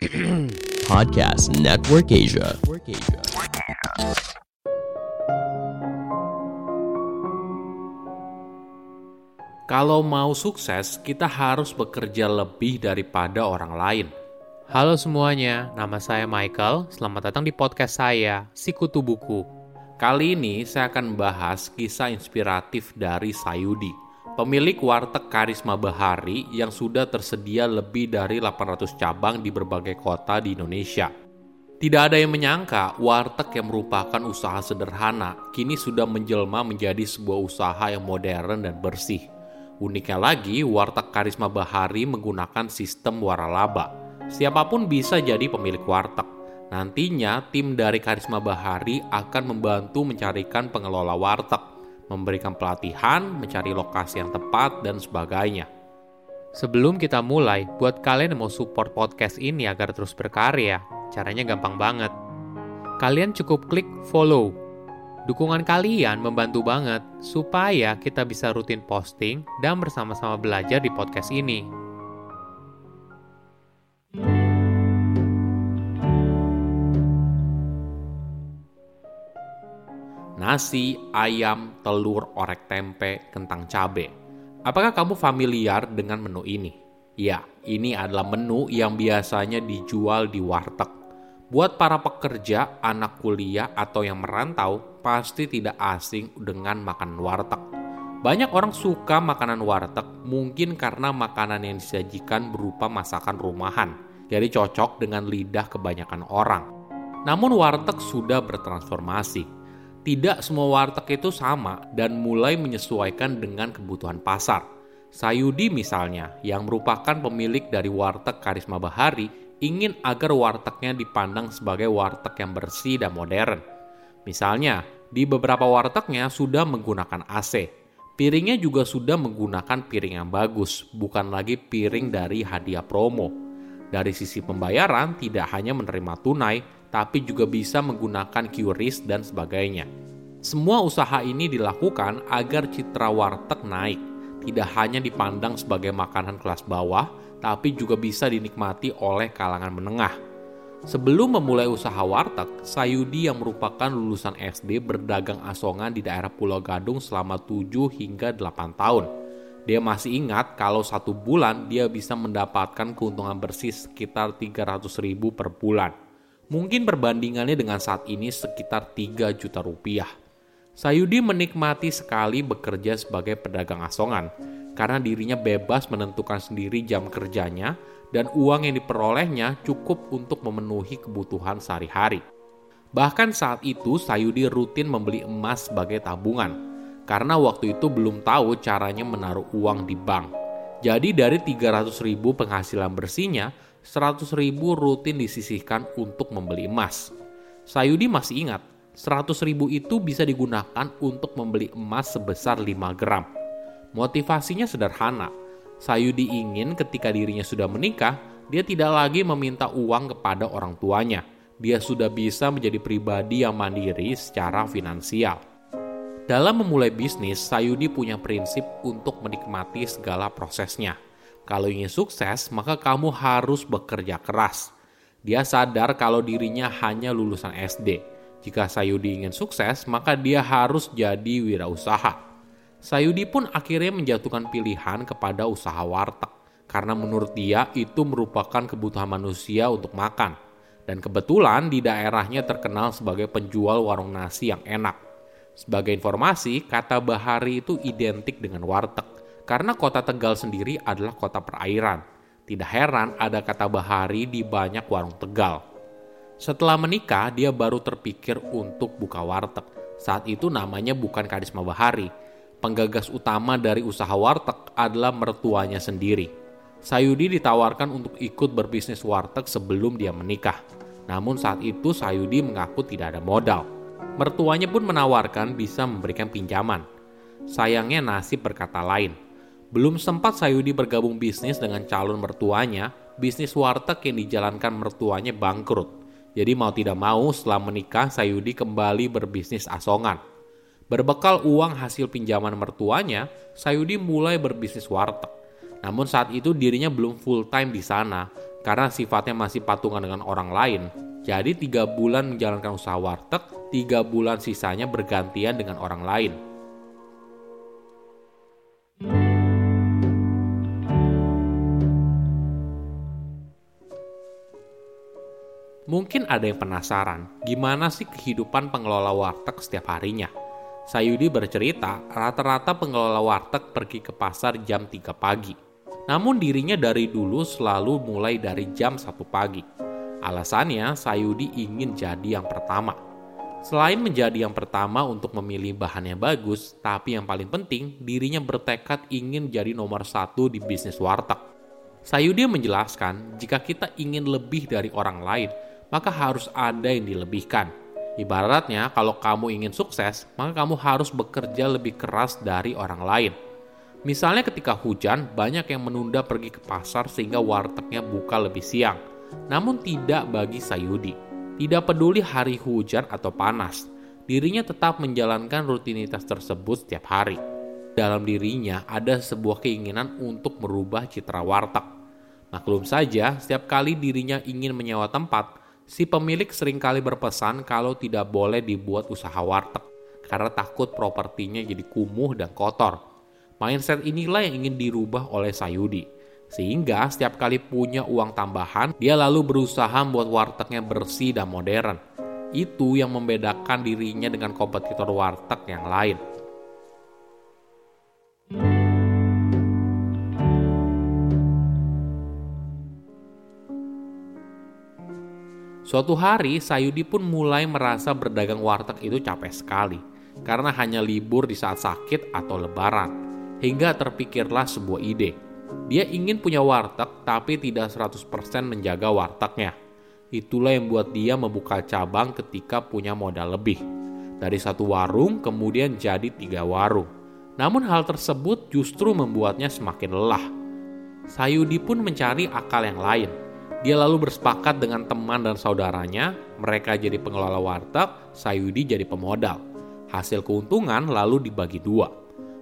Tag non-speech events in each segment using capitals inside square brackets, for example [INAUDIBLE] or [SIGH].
[CLEARS THROAT] Podcast Network Asia. Kalau mau sukses, kita harus bekerja lebih daripada orang lain. Halo semuanya, nama saya Michael. Selamat datang di podcast saya, Sikutu Buku. Kali ini saya akan membahas kisah inspiratif dari Sayudi, pemilik warteg Karisma Bahari yang sudah tersedia lebih dari 800 cabang di berbagai kota di Indonesia. Tidak ada yang menyangka warteg yang merupakan usaha sederhana kini sudah menjelma menjadi sebuah usaha yang modern dan bersih. Uniknya lagi, warteg Karisma Bahari menggunakan sistem waralaba. Siapa pun bisa jadi pemilik warteg. Nantinya, tim dari Karisma Bahari akan membantu mencarikan pengelola warteg, memberikan pelatihan, mencari lokasi yang tepat, dan sebagainya. Sebelum kita mulai, buat kalian yang mau support podcast ini agar terus berkarya, caranya gampang banget. Kalian cukup klik follow Dukungan kalian membantu banget supaya kita bisa rutin posting dan bersama-sama belajar di podcast ini. Nasi, ayam, telur, orek tempe, kentang cabe. Apakah kamu familiar dengan menu ini? Ya, ini adalah menu yang biasanya dijual di warteg. Buat para pekerja, anak kuliah, atau yang merantau, pasti tidak asing dengan makanan warteg. Banyak orang suka makanan warteg mungkin karena makanan yang disajikan berupa masakan rumahan, jadi cocok dengan lidah kebanyakan orang. Namun warteg sudah bertransformasi. Tidak semua warteg itu sama dan mulai menyesuaikan dengan kebutuhan pasar. Sayudi misalnya, yang merupakan pemilik dari warteg Karisma Bahari, ingin agar wartegnya dipandang sebagai warteg yang bersih dan modern Misalnya, di beberapa wartegnya sudah menggunakan AC. Piringnya juga sudah menggunakan piring yang bagus, bukan lagi piring dari hadiah promo. Dari sisi pembayaran, tidak hanya menerima tunai, tapi juga bisa menggunakan QRIS dan sebagainya. Semua usaha ini dilakukan agar citra warteg naik, tidak hanya dipandang sebagai makanan kelas bawah, tapi juga bisa dinikmati oleh kalangan menengah Sebelum memulai usaha warteg, Sayudi yang merupakan lulusan SD berdagang asongan di daerah Pulau Gadung selama 7 hingga 8 tahun. Dia masih ingat kalau satu bulan dia bisa mendapatkan keuntungan bersih sekitar 300 ribu per bulan. Mungkin perbandingannya dengan saat ini sekitar 3 juta rupiah. Sayudi menikmati sekali bekerja sebagai pedagang asongan karena dirinya bebas menentukan sendiri jam kerjanya dan uang yang diperolehnya cukup untuk memenuhi kebutuhan sehari-hari. Bahkan saat itu Sayudi rutin membeli emas sebagai tabungan, karena waktu itu belum tahu caranya menaruh uang di bank. Jadi dari 300 ribu penghasilan bersihnya, 100 ribu rutin disisihkan untuk membeli emas. Sayudi masih ingat, 100 ribu itu bisa digunakan untuk membeli emas sebesar 5 gram. Motivasinya sederhana, Sayudi ingin ketika dirinya sudah menikah, dia tidak lagi meminta uang kepada orang tuanya. Dia sudah bisa menjadi pribadi yang mandiri secara finansial. Dalam memulai bisnis, Sayudi punya prinsip untuk menikmati segala prosesnya. Kalau ingin sukses, maka kamu harus bekerja keras. Dia sadar kalau dirinya hanya lulusan SD. Jika Sayudi ingin sukses, maka dia harus jadi wirausaha Sayudi pun akhirnya menjatuhkan pilihan kepada usaha warteg karena menurut dia itu merupakan kebutuhan manusia untuk makan. Dan kebetulan di daerahnya terkenal sebagai penjual warung nasi yang enak. Sebagai informasi, kata Bahari itu identik dengan warteg karena kota Tegal sendiri adalah kota perairan. Tidak heran ada kata Bahari di banyak warung Tegal. Setelah menikah, dia baru terpikir untuk buka warteg. Saat itu namanya bukan Karisma Bahari, penggagas utama dari usaha warteg adalah mertuanya sendiri. Sayudi ditawarkan untuk ikut berbisnis warteg sebelum dia menikah. Namun saat itu Sayudi mengaku tidak ada modal. Mertuanya pun menawarkan bisa memberikan pinjaman. Sayangnya nasib berkata lain. Belum sempat Sayudi bergabung bisnis dengan calon mertuanya, bisnis warteg yang dijalankan mertuanya bangkrut. Jadi mau tidak mau setelah menikah Sayudi kembali berbisnis asongan. Berbekal uang hasil pinjaman mertuanya, Sayudi mulai berbisnis warteg. Namun saat itu dirinya belum full time di sana Karena sifatnya masih patungan dengan orang lain, jadi tiga bulan menjalankan usaha warteg, tiga bulan sisanya bergantian dengan orang lain. Mungkin ada yang penasaran, gimana sih kehidupan pengelola warteg setiap harinya? Sayudi bercerita, rata-rata pengelola warteg pergi ke pasar jam 3 pagi. Namun dirinya dari dulu selalu mulai dari jam 1 pagi. Alasannya, Sayudi ingin jadi yang pertama. Selain menjadi yang pertama untuk memilih bahan yang bagus, tapi yang paling penting, dirinya bertekad ingin jadi nomor satu di bisnis warteg. Sayudi menjelaskan, jika kita ingin lebih dari orang lain, maka harus ada yang dilebihkan. Ibaratnya, kalau kamu ingin sukses, maka kamu harus bekerja lebih keras dari orang lain. Misalnya ketika hujan, banyak yang menunda pergi ke pasar sehingga wartegnya buka lebih siang. Namun tidak bagi Sayudi. Tidak peduli hari hujan atau panas, dirinya tetap menjalankan rutinitas tersebut setiap hari. Dalam dirinya ada sebuah keinginan untuk merubah citra warteg. Maklum saja, setiap kali dirinya ingin menyewa tempat, Si pemilik sering kali berpesan kalau tidak boleh dibuat usaha warteg karena takut propertinya jadi kumuh dan kotor. Mindset inilah yang ingin dirubah oleh Sayudi. Sehingga setiap kali punya uang tambahan, dia lalu berusaha membuat wartegnya bersih dan modern. Itu yang membedakan dirinya dengan kompetitor warteg yang lain. Suatu hari, Sayudi pun mulai merasa berdagang warteg itu capek sekali, karena hanya libur di saat sakit atau lebaran, hingga terpikirlah sebuah ide. Dia ingin punya warteg tapi tidak 100% menjaga wartegnya. Itulah yang membuat dia membuka cabang ketika punya modal lebih. Dari satu warung kemudian jadi tiga warung. Namun hal tersebut justru membuatnya semakin lelah. Sayudi pun mencari akal yang lain, dia lalu bersepakat dengan teman dan saudaranya, mereka jadi pengelola warteg, Sayudi jadi pemodal. Hasil keuntungan lalu dibagi dua.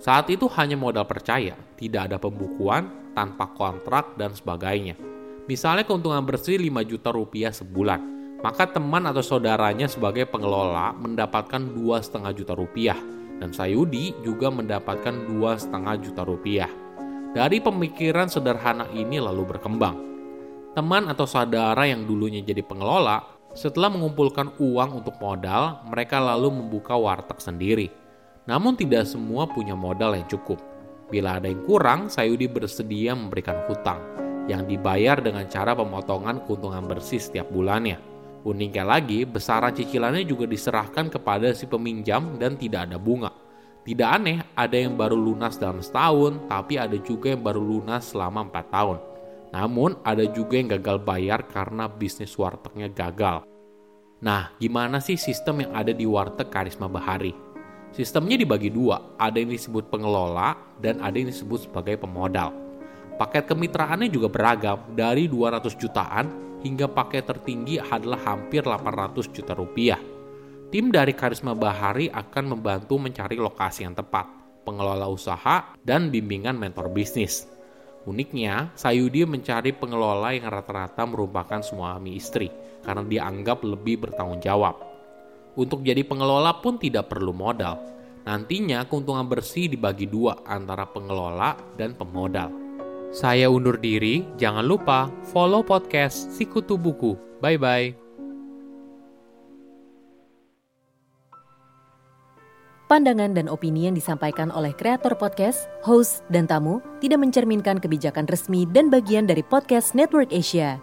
Saat itu hanya modal percaya, tidak ada pembukuan, tanpa kontrak, dan sebagainya. Misalnya keuntungan bersih 5 juta rupiah sebulan, maka teman atau saudaranya sebagai pengelola mendapatkan dua setengah juta rupiah, dan Sayudi juga mendapatkan dua setengah juta rupiah. Dari pemikiran sederhana ini lalu berkembang Teman atau saudara yang dulunya jadi pengelola, setelah mengumpulkan uang untuk modal, mereka lalu membuka warteg sendiri. Namun tidak semua punya modal yang cukup. Bila ada yang kurang, Sayudi bersedia memberikan hutang, yang dibayar dengan cara pemotongan keuntungan bersih setiap bulannya. Uniknya lagi, besaran cicilannya juga diserahkan kepada si peminjam dan tidak ada bunga. Tidak aneh, ada yang baru lunas dalam setahun, tapi ada juga yang baru lunas selama empat tahun. Namun ada juga yang gagal bayar karena bisnis wartegnya gagal. Nah, gimana sih sistem yang ada di warteg Karisma Bahari? Sistemnya dibagi dua, ada yang disebut pengelola dan ada yang disebut sebagai pemodal. Paket kemitraannya juga beragam, dari 200 jutaan hingga paket tertinggi adalah hampir 800 juta rupiah. Tim dari Karisma Bahari akan membantu mencari lokasi yang tepat, pengelola usaha, dan bimbingan mentor bisnis. Uniknya, Sayudi mencari pengelola yang rata-rata merupakan suami istri karena dianggap lebih bertanggung jawab. Untuk jadi pengelola pun tidak perlu modal. Nantinya keuntungan bersih dibagi dua antara pengelola dan pemodal. Saya undur diri, jangan lupa follow podcast Sikutu Buku. Bye-bye. Pandangan dan opini yang disampaikan oleh kreator podcast, host, dan tamu tidak mencerminkan kebijakan resmi dan bagian dari podcast Network Asia.